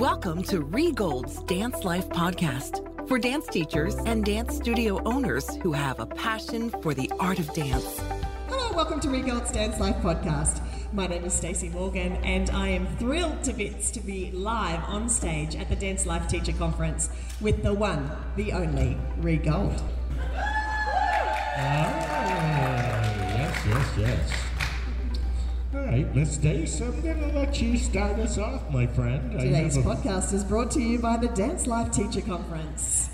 Welcome to Rhee Gold's Dance Life Podcast for dance teachers and dance studio owners who have a passion for the art of dance. Hello, welcome to Rhee Gold's Dance Life Podcast. My name is Stacey Morgan, and I am thrilled to bits to be live on stage at the Dance Life Teacher Conference with the one, the only Rhee Gold. Ah, yes, yes, yes. All right, Miss Dace, I'm going to let you start us off, my friend. Today's a... podcast is brought to you by the Dance Life Teacher Conference.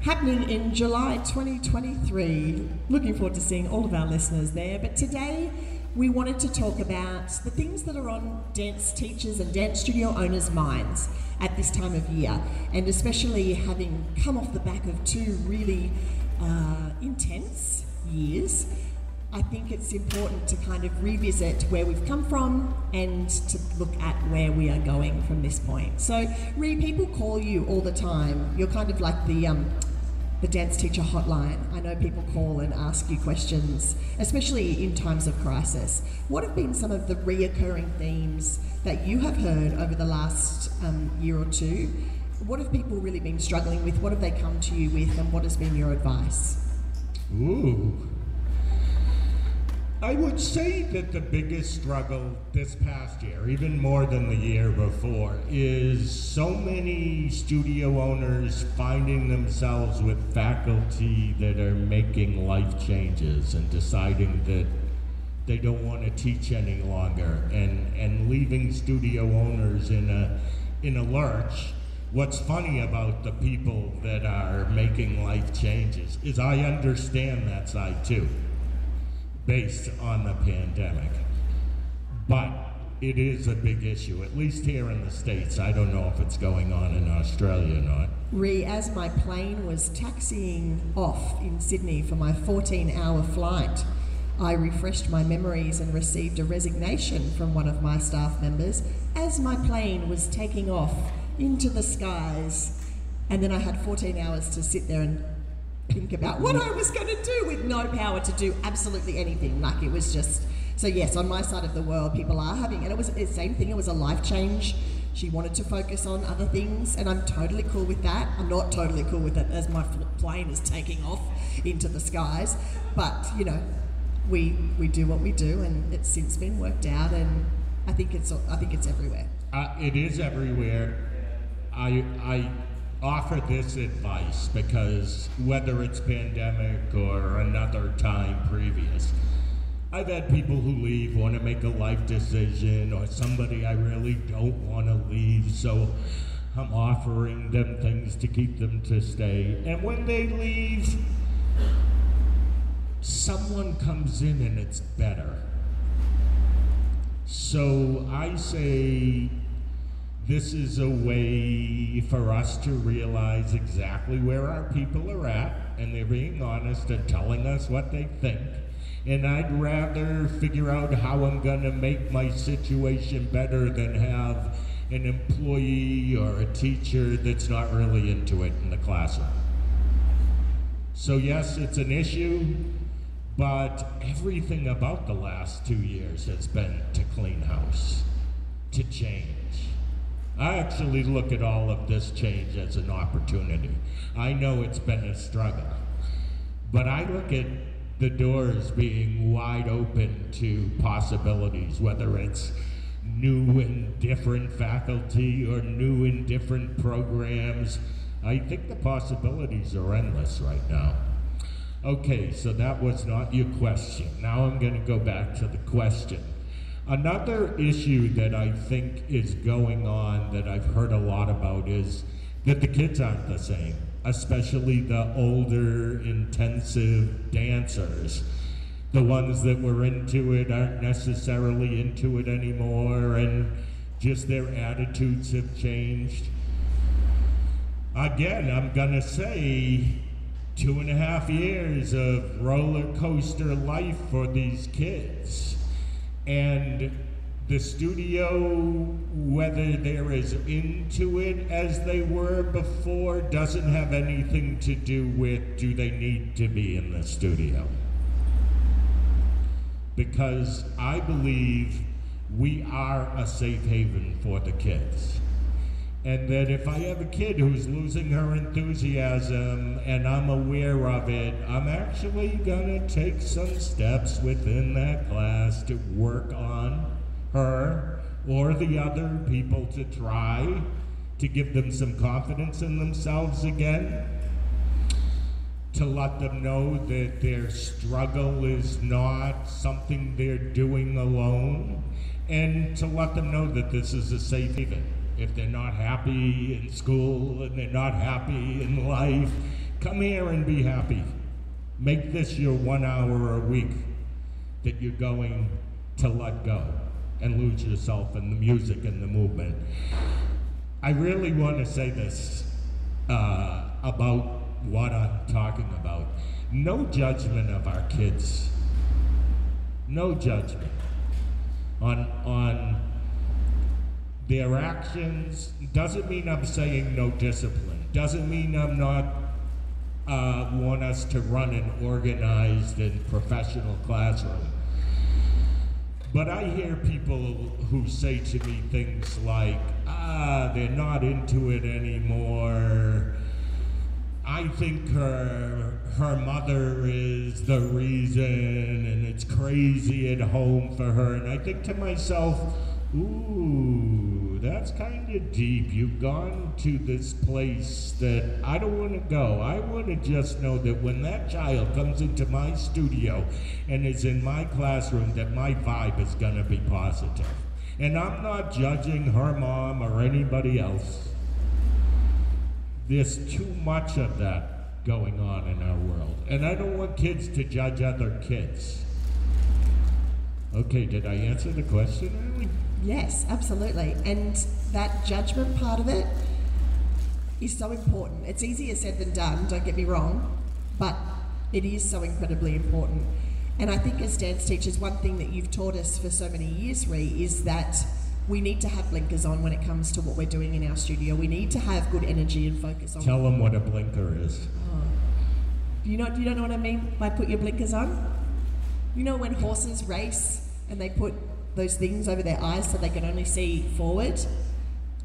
Happening in July 2023. Looking forward to seeing all of our listeners there. But today, we wanted to talk about the things that are on dance teachers and dance studio owners' minds at this time of year, and especially having come off the back of two really uh, intense years I think it's important to kind of revisit where we've come from and to look at where we are going from this point. So, Rhee, people call you all the time. You're kind of like the um, the dance teacher hotline. I know people call and ask you questions, especially in times of crisis. What have been some of the reoccurring themes that you have heard over the last um, year or two? What have people really been struggling with? What have they come to you with, and what has been your advice? Ooh, I would say that the biggest struggle this past year, even more than the year before, is so many studio owners finding themselves with faculty that are making life changes and deciding that they don't want to teach any longer and, and leaving studio owners in a, in a lurch. What's funny about the people that are making life changes is I understand that side too based on the pandemic. But it is a big issue, at least here in the States. I don't know if it's going on in Australia or not. Rhee, as my plane was taxiing off in Sydney for my 14 hour flight, I refreshed my memories and received a resignation from one of my staff members as my plane was taking off into the skies. And then I had 14 hours to sit there and think about what I was going to do with no power to do absolutely anything. Like it was just so. Yes, on my side of the world, people are having, and it was the same thing. It was a life change. She wanted to focus on other things, and I'm totally cool with that. I'm not totally cool with it as my plane is taking off into the skies, but you know, we we do what we do, and it's since been worked out, and I think it's I think it's everywhere. Uh, it is everywhere. I I offer this advice because whether it's pandemic or another time previous, I've had people who leave, want to make a life decision, or somebody I really don't want to leave, so I'm offering them things to keep them to stay. And when they leave, someone comes in and it's better. So I say, this is a way for us to realize exactly where our people are at, and they're being honest and telling us what they think. And I'd rather figure out how I'm going to make my situation better than have an employee or a teacher that's not really into it in the classroom. So, yes, it's an issue, but everything about the last two years has been to clean house, to change I actually look at all of this change as an opportunity. I know it's been a struggle, but I look at the doors being wide open to possibilities, whether it's new and different faculty or new and different programs. I think the possibilities are endless right now. Okay, so that was not your question. Now I'm going to go back to the question. Another issue that I think is going on that I've heard a lot about is that the kids aren't the same, especially the older, intensive dancers. The ones that were into it aren't necessarily into it anymore, and just their attitudes have changed. Again, I'm gonna say two and a half years of roller coaster life for these kids and the studio, whether they're as into it as they were before, doesn't have anything to do with do they need to be in the studio. Because I believe we are a safe haven for the kids. And that if I have a kid who's losing her enthusiasm and I'm aware of it, I'm actually going to take some steps within that class to work on her or the other people to try to give them some confidence in themselves again to let them know that their struggle is not something they're doing alone, and to let them know that this is a safe haven. If they're not happy in school and they're not happy in life, come here and be happy. Make this your one hour a week that you're going to let go and lose yourself in the music and the movement. I really want to say this uh, about what I'm talking about. No judgment of our kids. No judgment on on their actions. Doesn't mean I'm saying no discipline. Doesn't mean I'm not uh, want us to run an organized and professional classroom. But I hear people who say to me things like, ah, they're not into it anymore I think her her mother is the reason, and it's crazy at home for her. And I think to myself, ooh, that's kind of deep. You've gone to this place that I don't want to go. I want to just know that when that child comes into my studio and is in my classroom, that my vibe is going to be positive. And I'm not judging her mom or anybody else. There's too much of that going on in our world. And I don't want kids to judge other kids. Okay, did I answer the question? Yes, absolutely. And that judgment part of it is so important. It's easier said than done, don't get me wrong, but it is so incredibly important. And I think as dance teachers, one thing that you've taught us for so many years, Rhee, is that we need to have blinkers on when it comes to what we're doing in our studio. We need to have good energy and focus on. Tell them what a blinker is. Oh. Do you know? Do you know what I mean by put your blinkers on? You know when horses race and they put those things over their eyes so they can only see forward.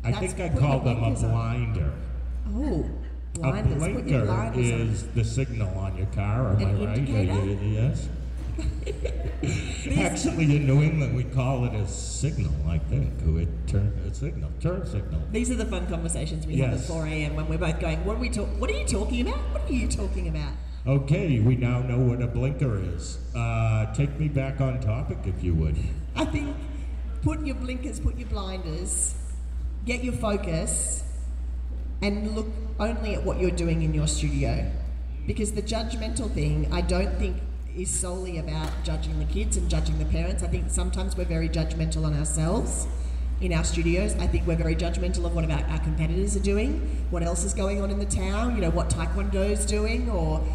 I think I call them a blinder. On. Oh. Blinders. A blinker is on. the signal on your car, am An I right? Indicator? Yes. Actually, in New England, we call it a signal, I think. We turn a signal, turn signal. These are the fun conversations we yes. have at 4 a.m. when we're both going, "What are we talk? What are you talking about? What are you talking about?" Okay, we now know what a blinker is. Uh, take me back on topic, if you would. I think put your blinkers, put your blinders, get your focus, and look only at what you're doing in your studio. Because the judgmental thing, I don't think is solely about judging the kids and judging the parents. I think sometimes we're very judgmental on ourselves in our studios. I think we're very judgmental of what about our competitors are doing, what else is going on in the town, you know, what Taekwondo is doing, or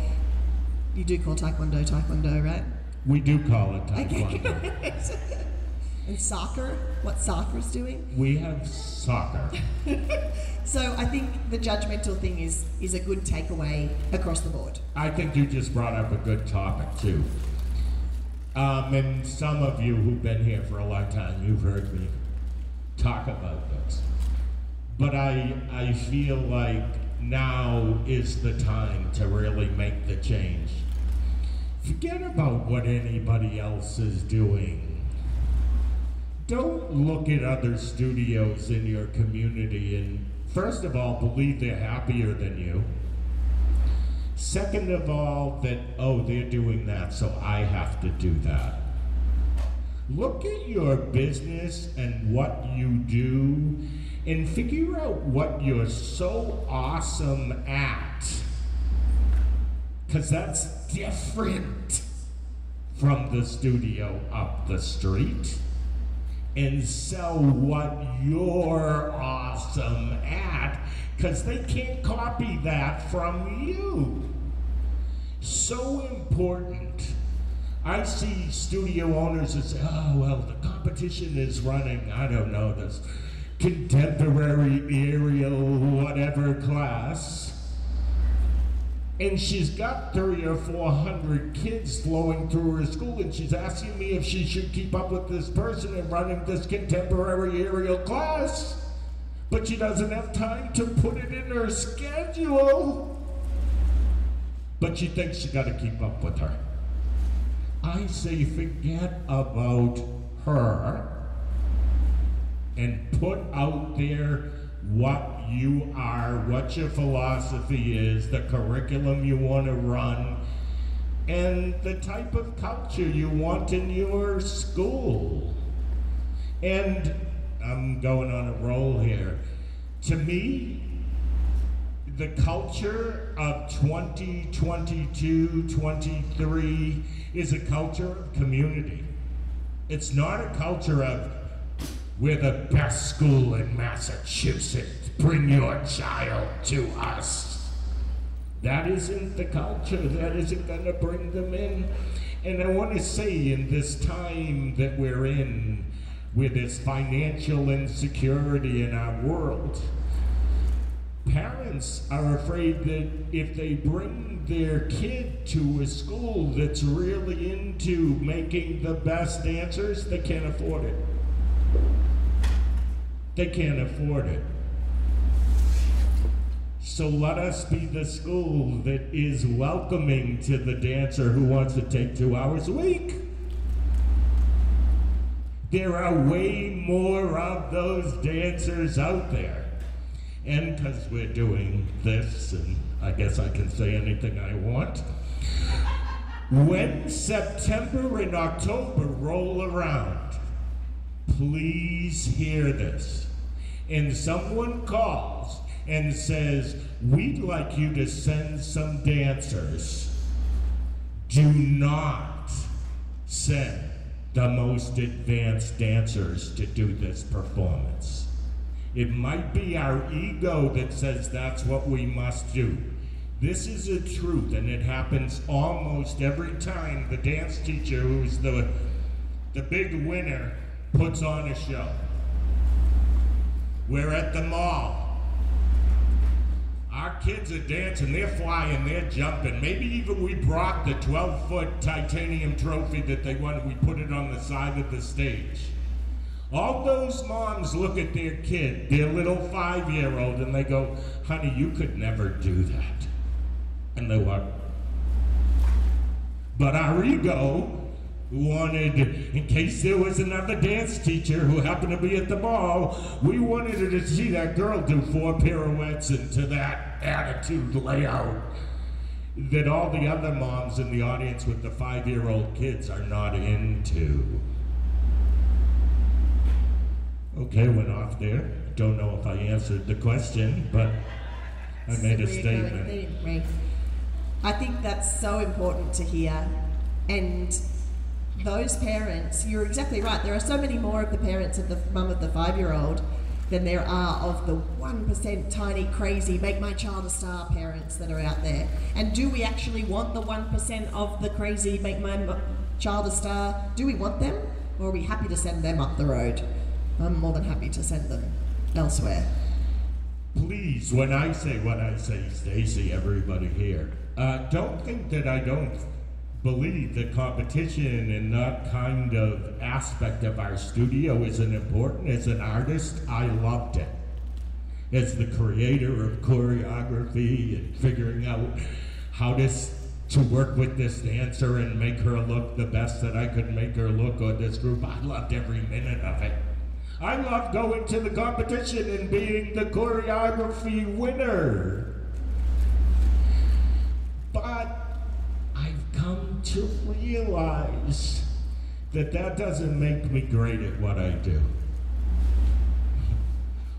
you do call Taekwondo Taekwondo, right? We do call it Taekwondo. Okay. and soccer, what soccer's doing? We have soccer. So I think the judgmental thing is is a good takeaway across the board. I think you just brought up a good topic too. Um, and some of you who've been here for a long time, you've heard me talk about this. But I I feel like now is the time to really make the change. Forget about what anybody else is doing. Don't look at other studios in your community and first of all, believe they're happier than you. Second of all, that, oh, they're doing that, so I have to do that. Look at your business and what you do and figure out what you're so awesome at. Because that's different from the studio up the street and sell what you're awesome at because they can't copy that from you. So important. I see studio owners that say, oh, well, the competition is running, I don't know, this contemporary aerial whatever class and she's got three or four hundred kids flowing through her school, and she's asking me if she should keep up with this person and running this contemporary aerial class. but she doesn't have time to put it in her schedule. But she thinks she got to keep up with her. I say, forget about her and put out there what you are, what your philosophy is, the curriculum you want to run, and the type of culture you want in your school. And I'm going on a roll here. To me, the culture of 2022 23 is a culture of community. It's not a culture of we're the best school in Massachusetts. Bring your child to us. That isn't the culture. That isn't going to bring them in. And I want to say, in this time that we're in, with this financial insecurity in our world, parents are afraid that if they bring their kid to a school that's really into making the best answers, they can't afford it. They can't afford it. So let us be the school that is welcoming to the dancer who wants to take two hours a week. There are way more of those dancers out there. And because we're doing this, and I guess I can say anything I want, when September and October roll around, please hear this. And someone calls and says, We'd like you to send some dancers. Do not send the most advanced dancers to do this performance. It might be our ego that says that's what we must do. This is a truth, and it happens almost every time the dance teacher, who's the, the big winner, puts on a show. We're at the mall. Our kids are dancing, they're flying, they're jumping. Maybe even we brought the 12 foot titanium trophy that they won, we put it on the side of the stage. All those moms look at their kid, their little five year old, and they go, honey, you could never do that. And they what? But our ego wanted, in case there was another dance teacher who happened to be at the ball, we wanted her to see that girl do four pirouettes into that attitude layout that all the other moms in the audience with the five year old kids are not into. Okay, went off there. Don't know if I answered the question, but I made a statement. I think that's so important to hear. And those parents, you're exactly right. There are so many more of the parents of the mum of the five year old than there are of the 1% tiny, crazy, make my child a star parents that are out there. And do we actually want the 1% of the crazy, make my child a star? Do we want them? Or are we happy to send them up the road? I'm more than happy to send them elsewhere. Please, when I say what I say, Stacy, everybody here, uh, don't think that I don't believe that competition and that kind of aspect of our studio isn't important. As an artist, I loved it. As the creator of choreography and figuring out how to, to work with this dancer and make her look the best that I could make her look on this group, I loved every minute of it. I loved going to the competition and being the choreography winner. But to realize that that doesn't make me great at what I do.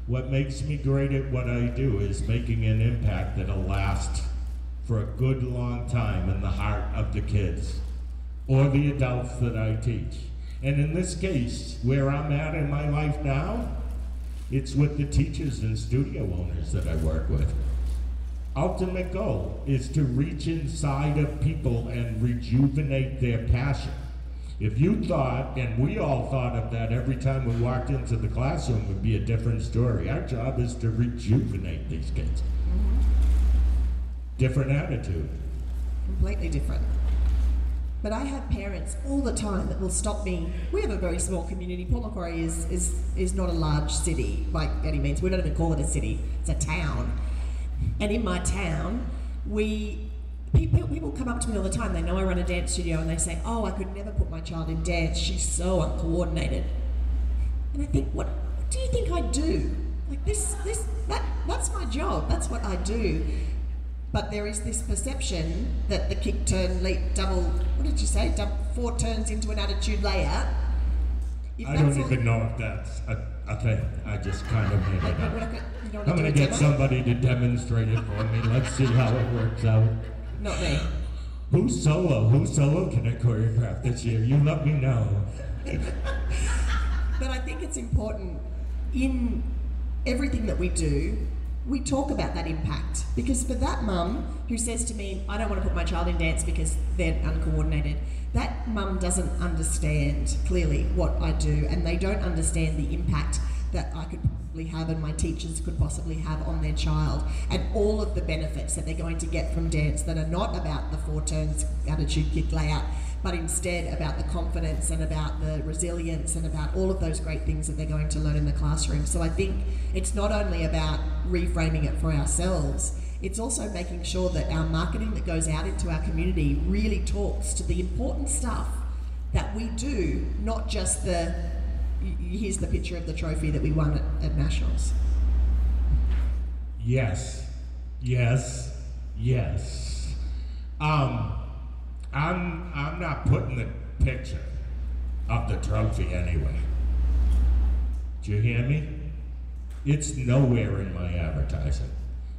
What makes me great at what I do is making an impact that'll last for a good long time in the heart of the kids or the adults that I teach. And in this case, where I'm at in my life now, it's with the teachers and studio owners that I work with ultimate goal is to reach inside of people and rejuvenate their passion. If you thought, and we all thought of that every time we walked into the classroom, would be a different story. Our job is to rejuvenate these kids. Mm-hmm. Different attitude. Completely different. But I have parents all the time that will stop me. We have a very small community. Port Macquarie is, is, is not a large city by any means. We don't even call it a city, it's a town. And in my town, we people, people come up to me all the time. They know I run a dance studio and they say, Oh, I could never put my child in dance. She's so uncoordinated. And I think, what, what do you think I do? Like this, this, that, that's my job. That's what I do. But there is this perception that the kick, turn, leap, double, what did you say? Dub, four turns into an attitude layout. If I don't even know if that's thing. I just kind of made it up. I'm going to get somebody to demonstrate it for me. Let's see how it works out. Not me. Who's solo? Who's solo can I choreograph this year? You let me know. but I think it's important in everything that we do we talk about that impact because for that mum who says to me, I don't want to put my child in dance because they're uncoordinated, that mum doesn't understand clearly what I do and they don't understand the impact that I could possibly have and my teachers could possibly have on their child and all of the benefits that they're going to get from dance that are not about the four turns attitude kick layout but instead about the confidence and about the resilience and about all of those great things that they're going to learn in the classroom. So I think it's not only about reframing it for ourselves, it's also making sure that our marketing that goes out into our community really talks to the important stuff that we do, not just the here's the picture of the trophy that we won at, at Nationals. Yes, yes, yes. Um, I'm I'm not putting the picture of the trophy anyway. Do you hear me? It's nowhere in my advertising.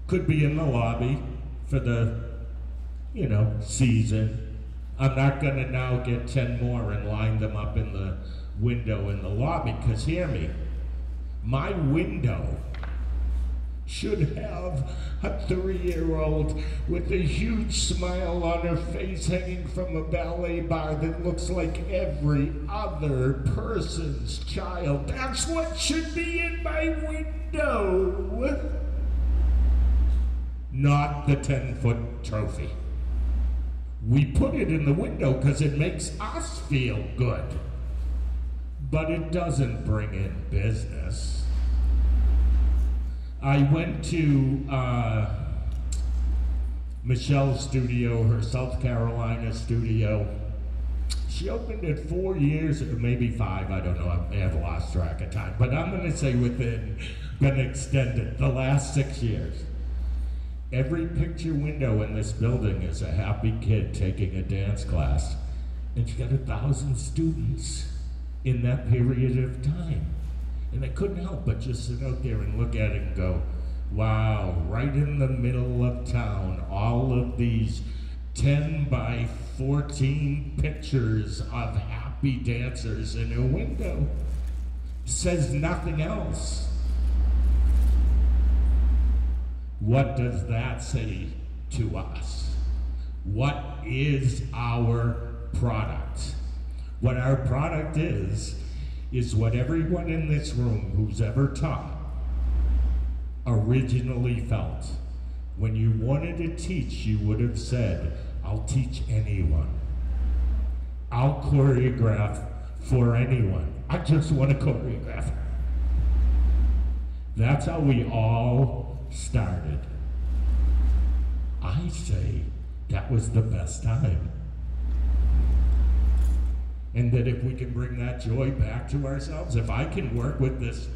Could be in the lobby for the, you know, season. I'm not gonna now get ten more and line them up in the window in the lobby, because hear me, my window should have a three-year-old with a huge smile on her face hanging from a ballet bar that looks like every other person's child. That's what should be in my window. Not the 10-foot trophy. We put it in the window because it makes us feel good. But it doesn't bring in business. I went to uh, Michelle's studio, her South Carolina studio. She opened it four years, maybe five, I don't know, I may have lost track of time, but I'm to say within, been extended, the last six years. Every picture window in this building is a happy kid taking a dance class. And she got a thousand students in that period of time. And I couldn't help but just sit out there and look at it and go, wow, right in the middle of town, all of these 10 by 14 pictures of happy dancers in a window. Says nothing else. What does that say to us? What is our product? What our product is, is what everyone in this room who's ever taught originally felt. When you wanted to teach, you would have said, I'll teach anyone. I'll choreograph for anyone. I just want to choreograph. That's how we all started. I say that was the best time and that if we can bring that joy back to ourselves, if I can work with this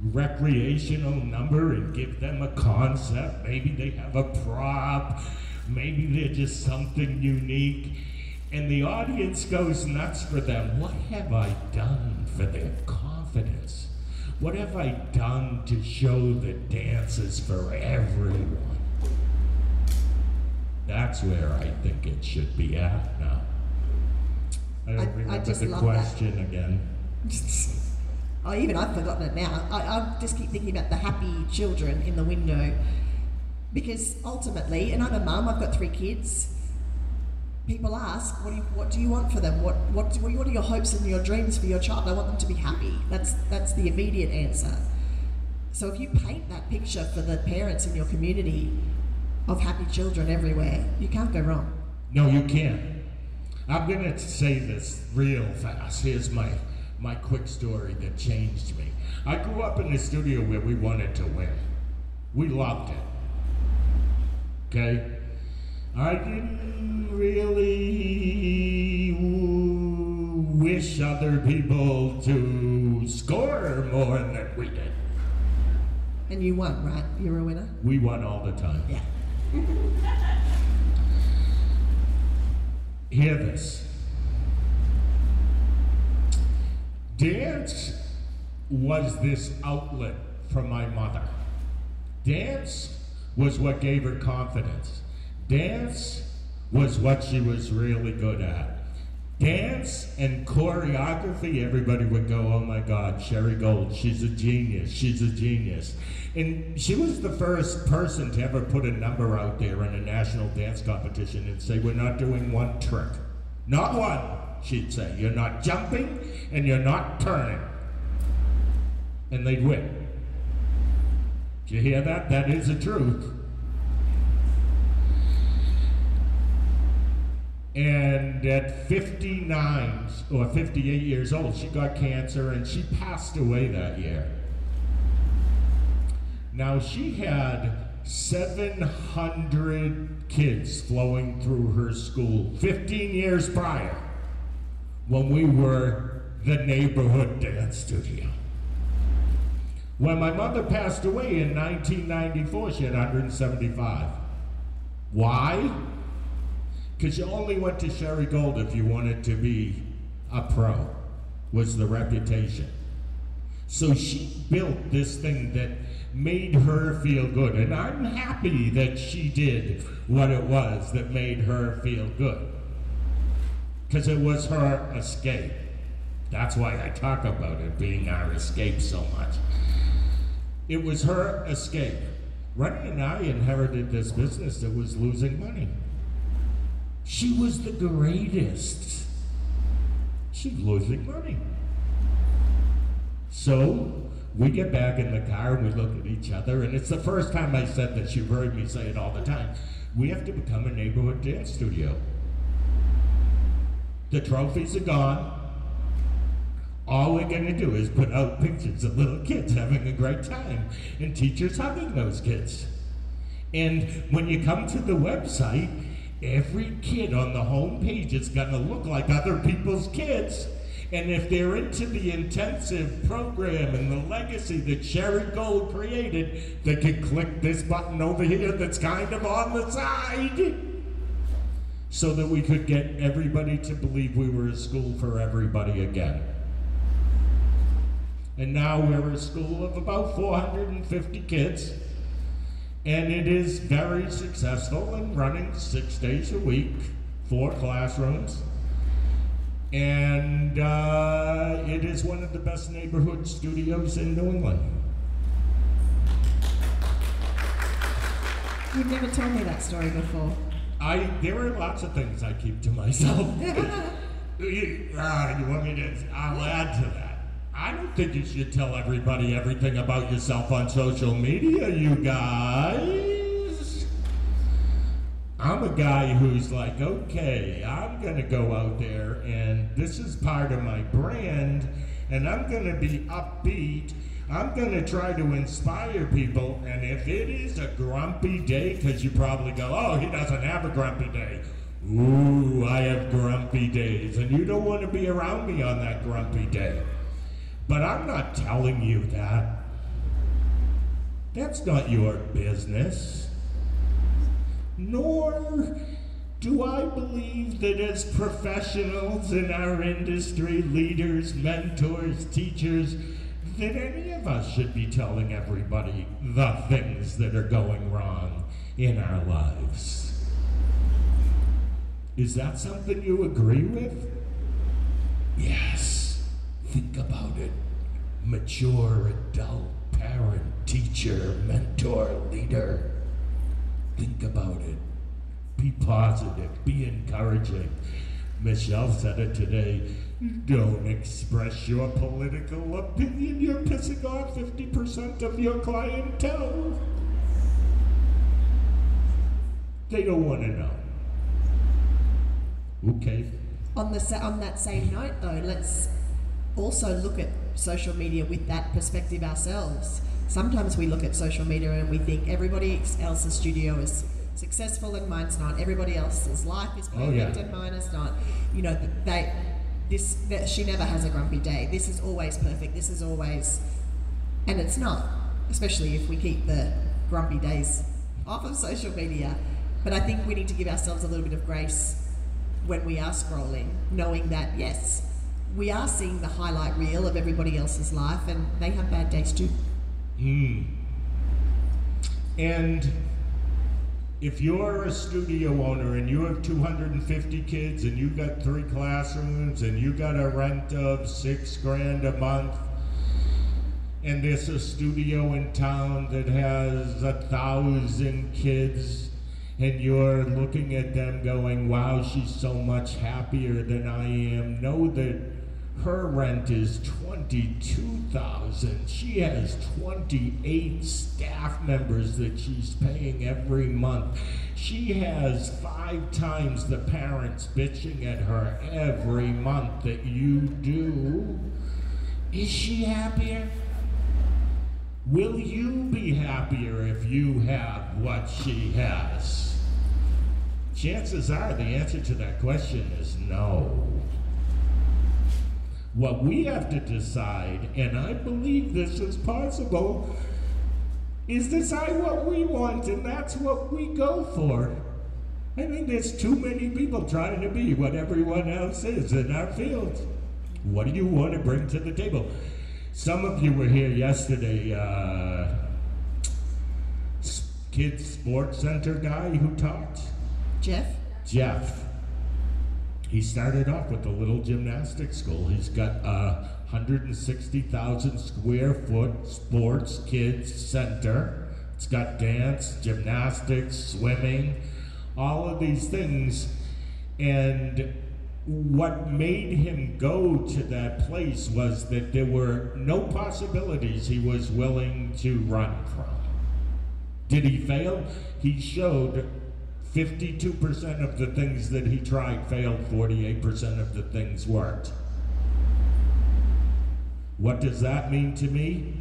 recreational number and give them a concept, maybe they have a prop, maybe they're just something unique, and the audience goes nuts for them. What have I done for their confidence? What have I done to show the dance is for everyone? That's where I think it should be at now. I don't I, remember I just the question that. again. oh, even I've forgotten it now. I, I just keep thinking about the happy children in the window. Because ultimately, and I'm a mum, I've got three kids. People ask, what do you, what do you want for them? What, what, what are your hopes and your dreams for your child? I want them to be happy. That's, that's the immediate answer. So if you paint that picture for the parents in your community of happy children everywhere, you can't go wrong. No, you can't. I'm gonna say this real fast. Here's my my quick story that changed me. I grew up in a studio where we wanted to win. We loved it. Okay? I didn't really wish other people to score more than we did. And you won, right? You're a winner? We won all the time. Yeah. Hear this. Dance was this outlet for my mother. Dance was what gave her confidence. Dance was what she was really good at. Dance and choreography, everybody would go, oh my God, Sherry Gold, she's a genius, she's a genius. And she was the first person to ever put a number out there in a national dance competition and say, we're not doing one trick. Not one, she'd say. You're not jumping and you're not turning. And they'd win. Did you hear that? That is the truth. And at 59 or 58 years old, she got cancer and she passed away that year. Now, she had 700 kids flowing through her school 15 years prior when we were the neighborhood dance studio. When my mother passed away in 1994, she had 175. Why? Because you only went to Sherry Gold if you wanted to be a pro, was the reputation. So she built this thing that made her feel good. And I'm happy that she did what it was that made her feel good. Because it was her escape. That's why I talk about it being our escape so much. It was her escape. Rennie and I inherited this business that was losing money. She was the greatest. She's losing money. So we get back in the car and we look at each other, and it's the first time I said this. You've heard me say it all the time. We have to become a neighborhood dance studio. The trophies are gone. All we're going to do is put out pictures of little kids having a great time and teachers hugging those kids. And when you come to the website, every kid on the home page is going to look like other people's kids. And if they're into the intensive program and the legacy that Sherry Gold created, they can click this button over here that's kind of on the side so that we could get everybody to believe we were a school for everybody again. And now we're a school of about 450 kids. And it is very successful in running six days a week, four classrooms. And uh, it is one of the best neighborhood studios in New England. You've never told me that story before. I there are lots of things I keep to myself. you, uh, you want me to? I'll add to that. I don't think you should tell everybody everything about yourself on social media, you guys. I'm a guy who's like, okay, I'm gonna go out there and this is part of my brand, and I'm gonna be upbeat. I'm gonna try to inspire people, and if it is a grumpy day, because you probably go, oh, he doesn't have a grumpy day. Ooh, I have grumpy days, and you don't want to be around me on that grumpy day. But I'm not telling you that. That's not your business. Nor do I believe that as professionals in our industry, leaders, mentors, teachers, that any of us should be telling everybody the things that are going wrong in our lives. Is that something you agree with? Yes. Think about it. Mature adult, parent, teacher, mentor, leader. Think about it. Be positive. Be encouraging. Michelle said it today. Don't express your political opinion. You're pissing off 50% of your clientele. They don't want to know. Okay, on the on that same note, though, let's also look at social media with that perspective ourselves. Sometimes we look at social media and we think everybody else's studio is successful and mine's not. Everybody else's life is Oh, perfect yeah. and mine is not. You know, they this that she never has a grumpy day. This is always perfect. This is always, and it's not. Especially if we keep the grumpy days off of social media. But I think we need to give ourselves a little bit of grace when we are scrolling, knowing that yes, we are seeing the highlight reel of everybody else's life, and they have bad days too. Hmm. And if you're a studio owner and you have 250 kids and you got three classrooms and you got a rent of six grand a month, and there's a studio in town that has a thousand kids, and you're looking at them going, wow, she's so much happier than I am, know that her rent is 22,000. She has 28 staff members that she's paying every month. She has five times the parents bitching at her every month that you do. Is she happier? Will you be happier if you have what she has? Chances are the answer to that question is no. What we have to decide, and I believe this is possible, is decide what we want, and that's what we go for. I think there's too many people trying to be what everyone else is in our field. What do you want to bring to the table? Some of you were here yesterday. Uh, kids sports center guy who talked, Jeff, Jeff. He started off with a little gymnastics school. He's got uh, a 160,000 square foot sports kids center. It's got dance, gymnastics, swimming, all of these things. And what made him go to that place was that there were no possibilities he was willing to run from. Did he fail? He showed 52% of the things that he tried failed, 48% of the things worked. What does that mean to me?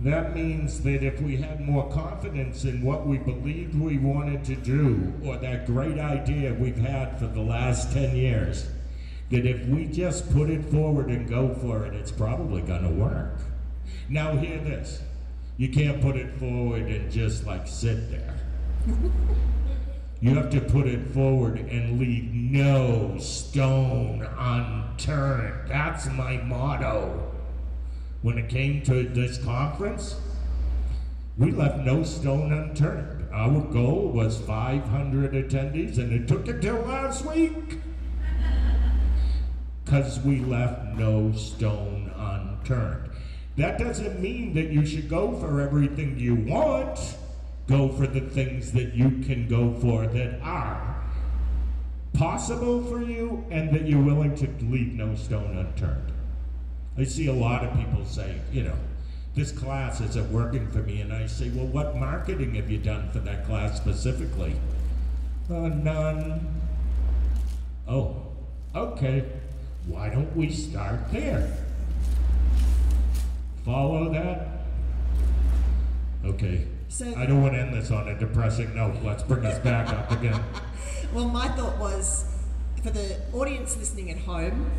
That means that if we had more confidence in what we believed we wanted to do, or that great idea we've had for the last 10 years, that if we just put it forward and go for it, it's probably going to work. Now, hear this you can't put it forward and just like sit there. You have to put it forward and leave no stone unturned. That's my motto. When it came to this conference, we left no stone unturned. Our goal was 500 attendees, and it took until last week because we left no stone unturned. That doesn't mean that you should go for everything you want. Go for the things that you can go for that are possible for you and that you're willing to leave no stone unturned. I see a lot of people say, you know, this class isn't working for me. And I say, well, what marketing have you done for that class specifically? Uh, none. Oh, okay. Why don't we start there? Follow that? Okay. So- I don't want to end this on a depressing note. Let's bring us back up again. well, my thought was for the audience listening at home,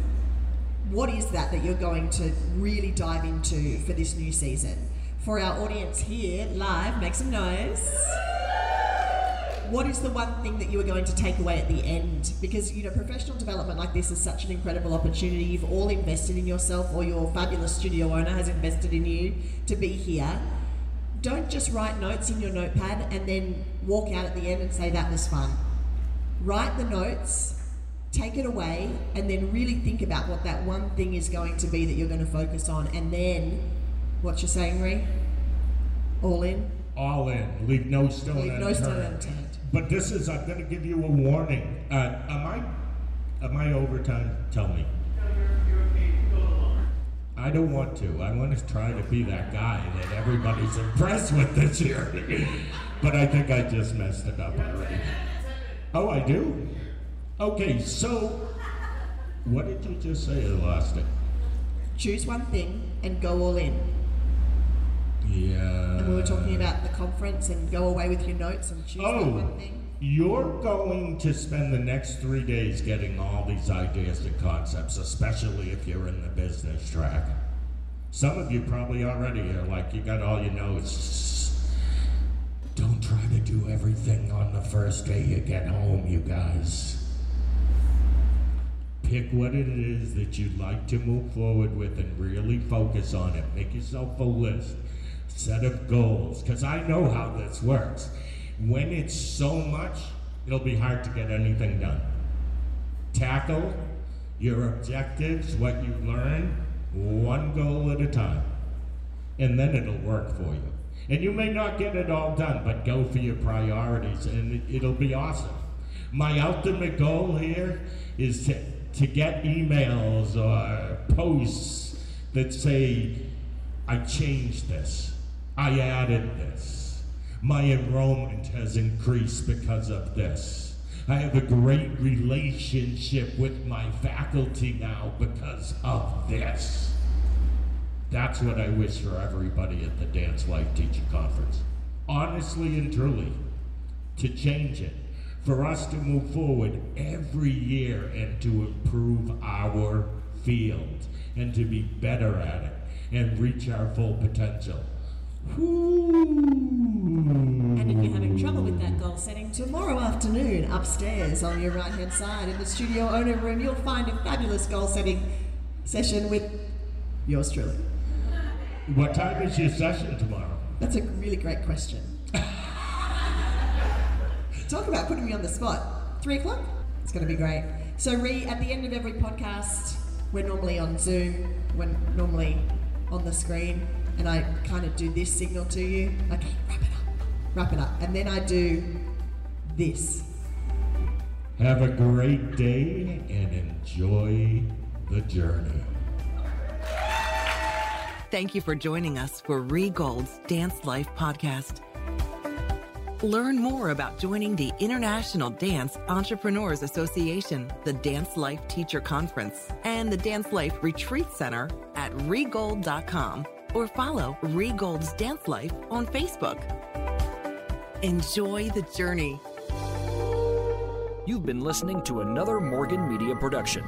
what is that that you're going to really dive into for this new season? For our audience here live, make some noise. What is the one thing that you are going to take away at the end? Because you know, professional development like this is such an incredible opportunity. You've all invested in yourself, or your fabulous studio owner has invested in you to be here. Don't just write notes in your notepad and then walk out at the end and say that was fun. Write the notes, take it away, and then really think about what that one thing is going to be that you're going to focus on. And then, what you're saying, Rhee? All in? All in. Leave no stone Leave no unturned. stone unturned. But this is, I'm going to give you a warning. Uh, am I, am I overtime? Tell me. I don't want to. I want to try to be that guy that everybody's impressed with this year. but I think I just messed it up already. Oh, I do? Okay, so What did you just say? I lost it. Choose one thing and go all in. Yeah. And we were talking about the conference and go away with your notes and choose Oh, one thing. you're going to spend the next three days getting all these ideas and concepts, especially if you're in the business track. Some of you probably already are like, you got all your notes. Don't try to do everything on the first day you get home, you guys. Pick what it is that you'd like to move forward with and really focus on it. Make yourself a list, set of goals, because I know how this works. When it's so much, it'll be hard to get anything done. Tackle your objectives, what you learn, one goal at a time, and then it'll work for you. And you may not get it all done, but go for your priorities, and it- it'll be awesome. My ultimate goal here is to, to get emails or posts that say, I changed this, I added this, my enrollment has increased because of this. I have a great relationship with my faculty now because of this. That's what I wish for everybody at the Dance Life Teacher Conference. Honestly and truly, to change it, for us to move forward every year and to improve our field and to be better at it and reach our full potential. And if you're having trouble with that goal setting, tomorrow afternoon upstairs on your right hand side in the studio owner room, you'll find a fabulous goal setting session with yours truly. What time is your session tomorrow? That's a really great question. Talk about putting me on the spot. Three o'clock? It's going to be great. So, Rhee, at the end of every podcast, we're normally on Zoom, we're normally on the screen, and I kind of do this signal to you. Okay, wrap it up, wrap it up. And then I do this. Have a great day and enjoy the journey. Thank you for joining us for Rhee Gold's Dance Life podcast. Learn more about joining the International Dance Entrepreneurs Association, the Dance Life Teacher Conference, and the Dance Life Retreat Center at rheegold.com or follow Rhee Gold's Dance Life on Facebook. Enjoy the journey. You've been listening to another Morgan Media production.